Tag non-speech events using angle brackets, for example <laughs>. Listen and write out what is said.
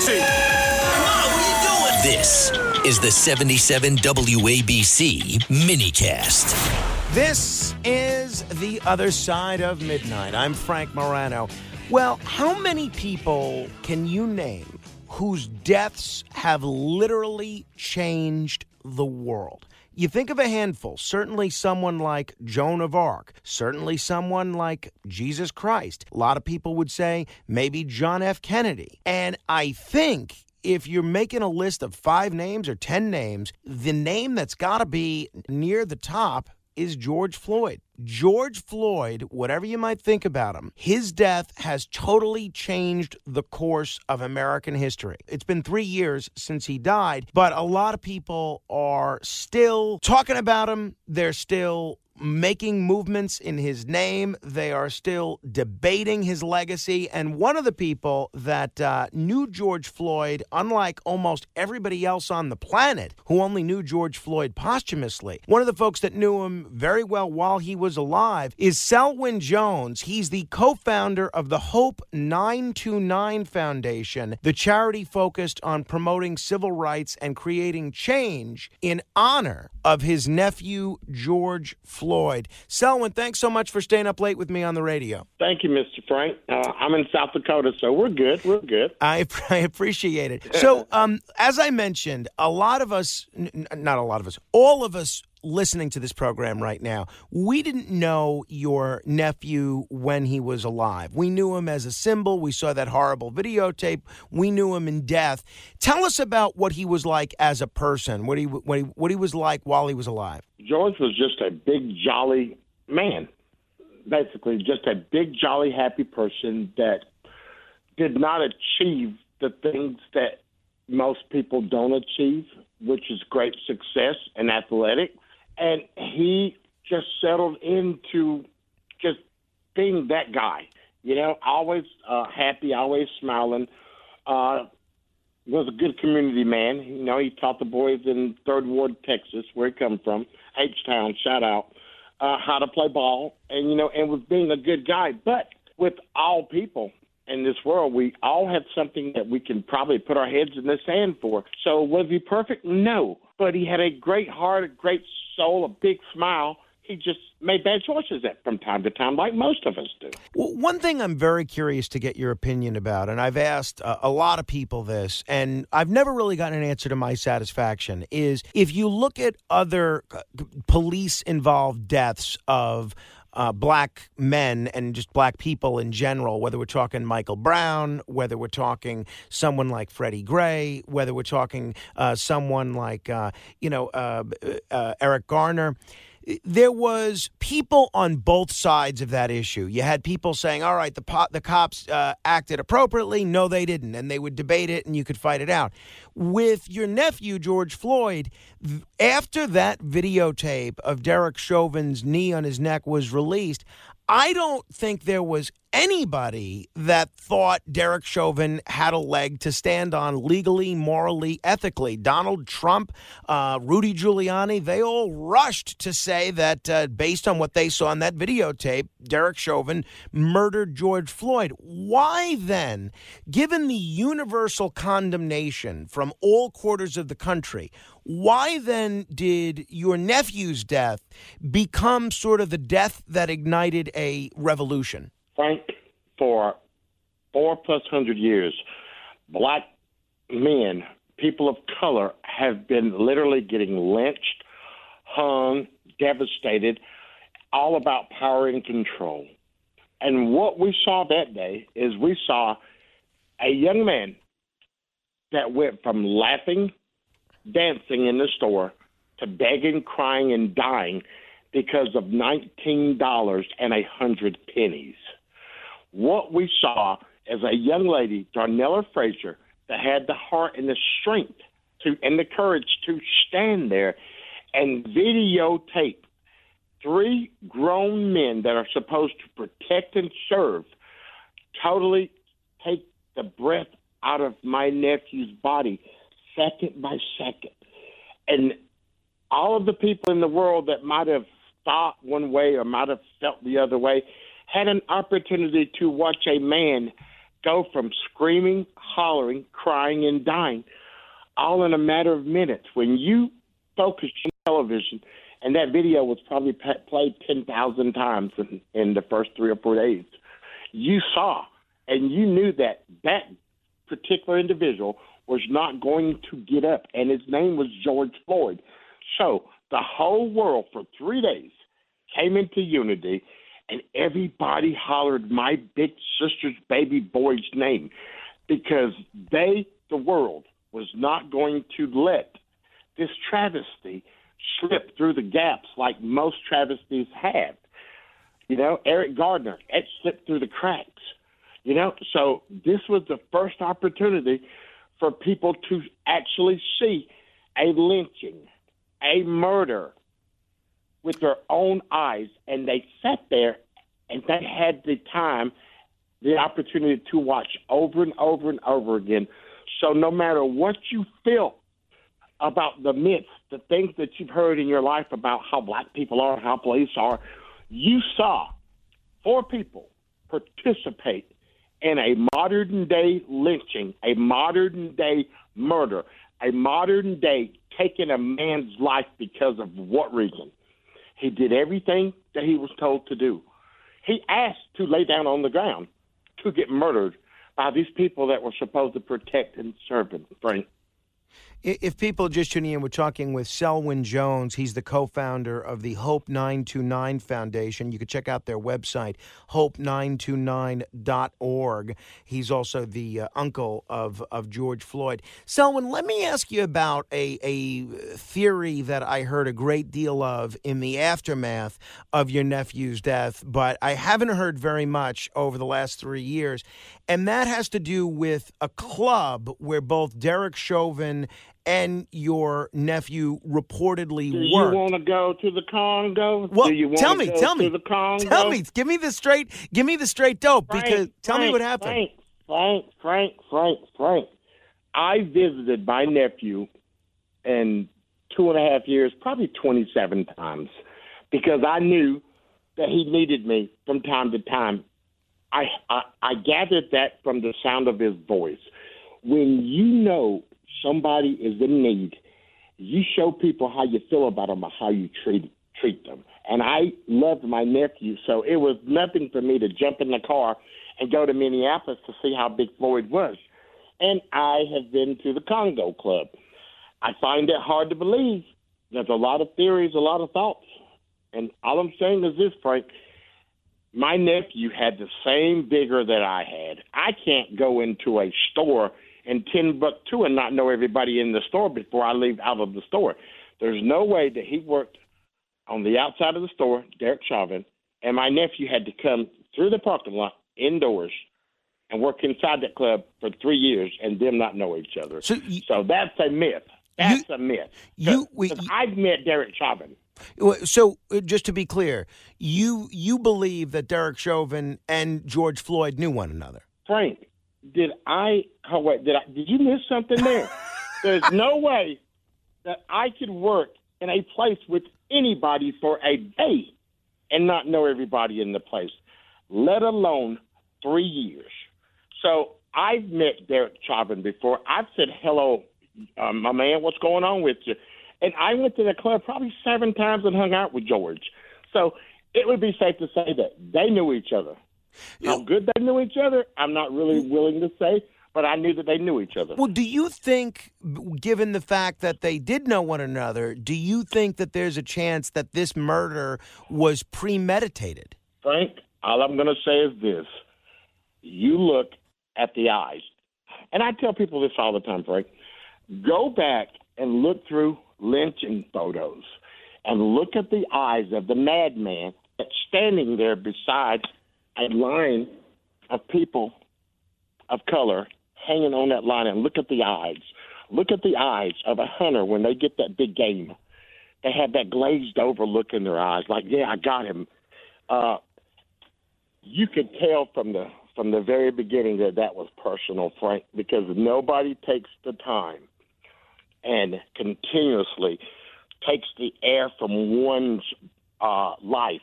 sexy. Come on, what are you doing? This is the 77 WABC minicast. This is The Other Side of Midnight. I'm Frank Morano. Well, how many people can you name whose deaths have literally changed the world? You think of a handful, certainly someone like Joan of Arc, certainly someone like Jesus Christ. A lot of people would say maybe John F. Kennedy. And I think if you're making a list of five names or 10 names, the name that's got to be near the top is George Floyd. George Floyd, whatever you might think about him, his death has totally changed the course of American history. It's been three years since he died, but a lot of people are still talking about him. They're still making movements in his name. They are still debating his legacy. And one of the people that uh, knew George Floyd, unlike almost everybody else on the planet who only knew George Floyd posthumously, one of the folks that knew him very well while he was alive is Selwyn Jones. He's the co founder of the Hope 929 Foundation, the charity focused on promoting civil rights and creating change in honor of his nephew, George Floyd. Selwyn, thanks so much for staying up late with me on the radio. Thank you, Mr. Frank. Uh, I'm in South Dakota, so we're good. We're good. I, <laughs> I appreciate it. So, um, as I mentioned, a lot of us, n- not a lot of us, all of us listening to this program right now, we didn't know your nephew when he was alive. We knew him as a symbol. We saw that horrible videotape. We knew him in death. Tell us about what he was like as a person. What he what he what he was like while he was alive. George was just a big, jolly man. Basically, just a big, jolly, happy person that did not achieve the things that most people don't achieve, which is great success in athletics. And he just settled into just being that guy. You know, always uh, happy, always smiling. Uh, was a good community man. You know, he taught the boys in Third Ward, Texas, where he come from, H Town, shout out, uh, how to play ball, and you know, and was being a good guy. But with all people in this world, we all have something that we can probably put our heads in the sand for. So was he perfect? No, but he had a great heart, a great soul, a big smile. He just made bad choices at, from time to time, like most of us do. Well, one thing I'm very curious to get your opinion about, and I've asked a lot of people this, and I've never really gotten an answer to my satisfaction, is if you look at other uh, police involved deaths of uh, black men and just black people in general, whether we're talking Michael Brown, whether we're talking someone like Freddie Gray, whether we're talking uh, someone like, uh, you know, uh, uh, Eric Garner there was people on both sides of that issue. You had people saying, "All right, the po- the cops uh, acted appropriately." No, they didn't, and they would debate it, and you could fight it out. With your nephew George Floyd, after that videotape of Derek Chauvin's knee on his neck was released, I don't think there was anybody that thought Derek Chauvin had a leg to stand on legally, morally, ethically. Donald Trump, uh, Rudy Giuliani, they all rushed to say that uh, based on what they saw in that videotape, Derek Chauvin murdered George Floyd. Why then, given the universal condemnation from all quarters of the country, why then did your nephew's death become sort of the death that ignited a revolution? Frank, for four plus hundred years, black men, people of color, have been literally getting lynched, hung, devastated, all about power and control. And what we saw that day is we saw a young man that went from laughing, dancing in the store to begging, crying, and dying because of $19 and a hundred pennies. What we saw is a young lady, Darnella Frazier, that had the heart and the strength to and the courage to stand there and videotape three grown men that are supposed to protect and serve totally take the breath out of my nephew's body second by second. And all of the people in the world that might have thought one way or might have felt the other way had an opportunity to watch a man go from screaming, hollering, crying, and dying all in a matter of minutes. When you focus on television, and that video was probably played 10,000 times in, in the first three or four days, you saw and you knew that that particular individual was not going to get up, and his name was George Floyd. So the whole world for three days came into unity, and everybody hollered my big sister's baby boy's name because they, the world, was not going to let this travesty slip through the gaps like most travesties have. You know, Eric Gardner, it slipped through the cracks. You know, so this was the first opportunity for people to actually see a lynching, a murder with their own eyes. And they sat there and they had the time, the opportunity to watch over and over and over again. So no matter what you feel about the myths, the things that you've heard in your life about how black people are, how police are, you saw four people participate in a modern day lynching, a modern day murder, a modern day taking a man's life because of what reason? He did everything that he was told to do. He asked to lay down on the ground to get murdered by these people that were supposed to protect and serve him, Frank. If people just tuning in, we're talking with Selwyn Jones. He's the co founder of the Hope 929 Foundation. You can check out their website, hope929.org. He's also the uh, uncle of, of George Floyd. Selwyn, let me ask you about a, a theory that I heard a great deal of in the aftermath of your nephew's death, but I haven't heard very much over the last three years. And that has to do with a club where both Derek Chauvin and your nephew reportedly Do worked. you want to go to the Congo? Well, Do you tell me, go tell me, to the Congo? tell me, give me the straight, give me the straight dope Frank, because tell Frank, me what happened. Frank, Frank, Frank, Frank, Frank. I visited my nephew in two and a half years, probably 27 times, because I knew that he needed me from time to time. I, I I gathered that from the sound of his voice. When you know somebody is in need, you show people how you feel about them or how you treat treat them. And I loved my nephew, so it was nothing for me to jump in the car and go to Minneapolis to see how big Floyd was. And I have been to the Congo Club. I find it hard to believe. There's a lot of theories, a lot of thoughts. And all I'm saying is this, Frank my nephew had the same vigor that I had. I can't go into a store in Timbuktu and not know everybody in the store before I leave out of the store. There's no way that he worked on the outside of the store, Derek Chauvin, and my nephew had to come through the parking lot indoors and work inside that club for three years and them not know each other. So, you, so that's a myth. That's you, a myth. You, we, I've met Derek Chauvin. So, uh, just to be clear, you you believe that Derek Chauvin and George Floyd knew one another? Frank, did I? Oh wait, did I? Did you miss something there? <laughs> There's no way that I could work in a place with anybody for a day and not know everybody in the place, let alone three years. So I've met Derek Chauvin before. I've said hello, um, my man. What's going on with you? And I went to the club probably seven times and hung out with George. So it would be safe to say that they knew each other. How good they knew each other, I'm not really mm. willing to say, but I knew that they knew each other. Well, do you think, given the fact that they did know one another, do you think that there's a chance that this murder was premeditated? Frank, all I'm going to say is this you look at the eyes. And I tell people this all the time, Frank. Go back and look through lynching photos and look at the eyes of the madman that's standing there beside a line of people of color hanging on that line and look at the eyes. Look at the eyes of a hunter when they get that big game. They have that glazed over look in their eyes, like, yeah, I got him. Uh, you could tell from the from the very beginning that that was personal, Frank, because nobody takes the time and continuously takes the air from one's uh, life